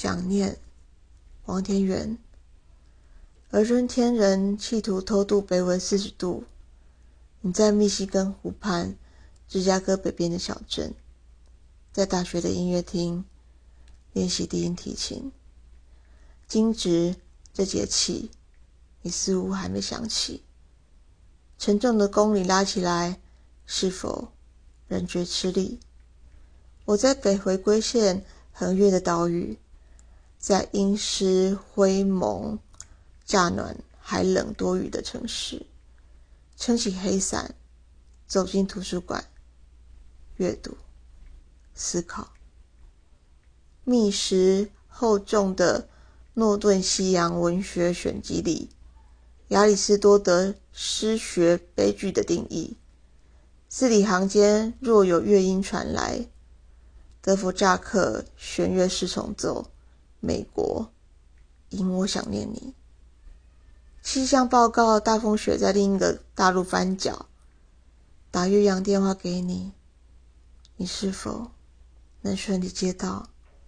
想念，王天元。而春天人企图偷渡北纬四十度。你在密西根湖畔，芝加哥北边的小镇，在大学的音乐厅练习低音提琴。惊蛰这节气，你似乎还没想起。沉重的弓里拉起来，是否仍觉吃力？我在北回归线横越的岛屿，在阴湿灰蒙。乍暖还冷多雨的城市，撑起黑伞，走进图书馆，阅读、思考。密实厚重的诺顿西洋文学选集里，亚里士多德诗学悲剧的定义：字里行间若有乐音传来，德弗乍克弦乐四重奏，美国，因我想念你。气象报告：大风雪在另一个大陆翻角。打岳阳电话给你，你是否能顺利接到？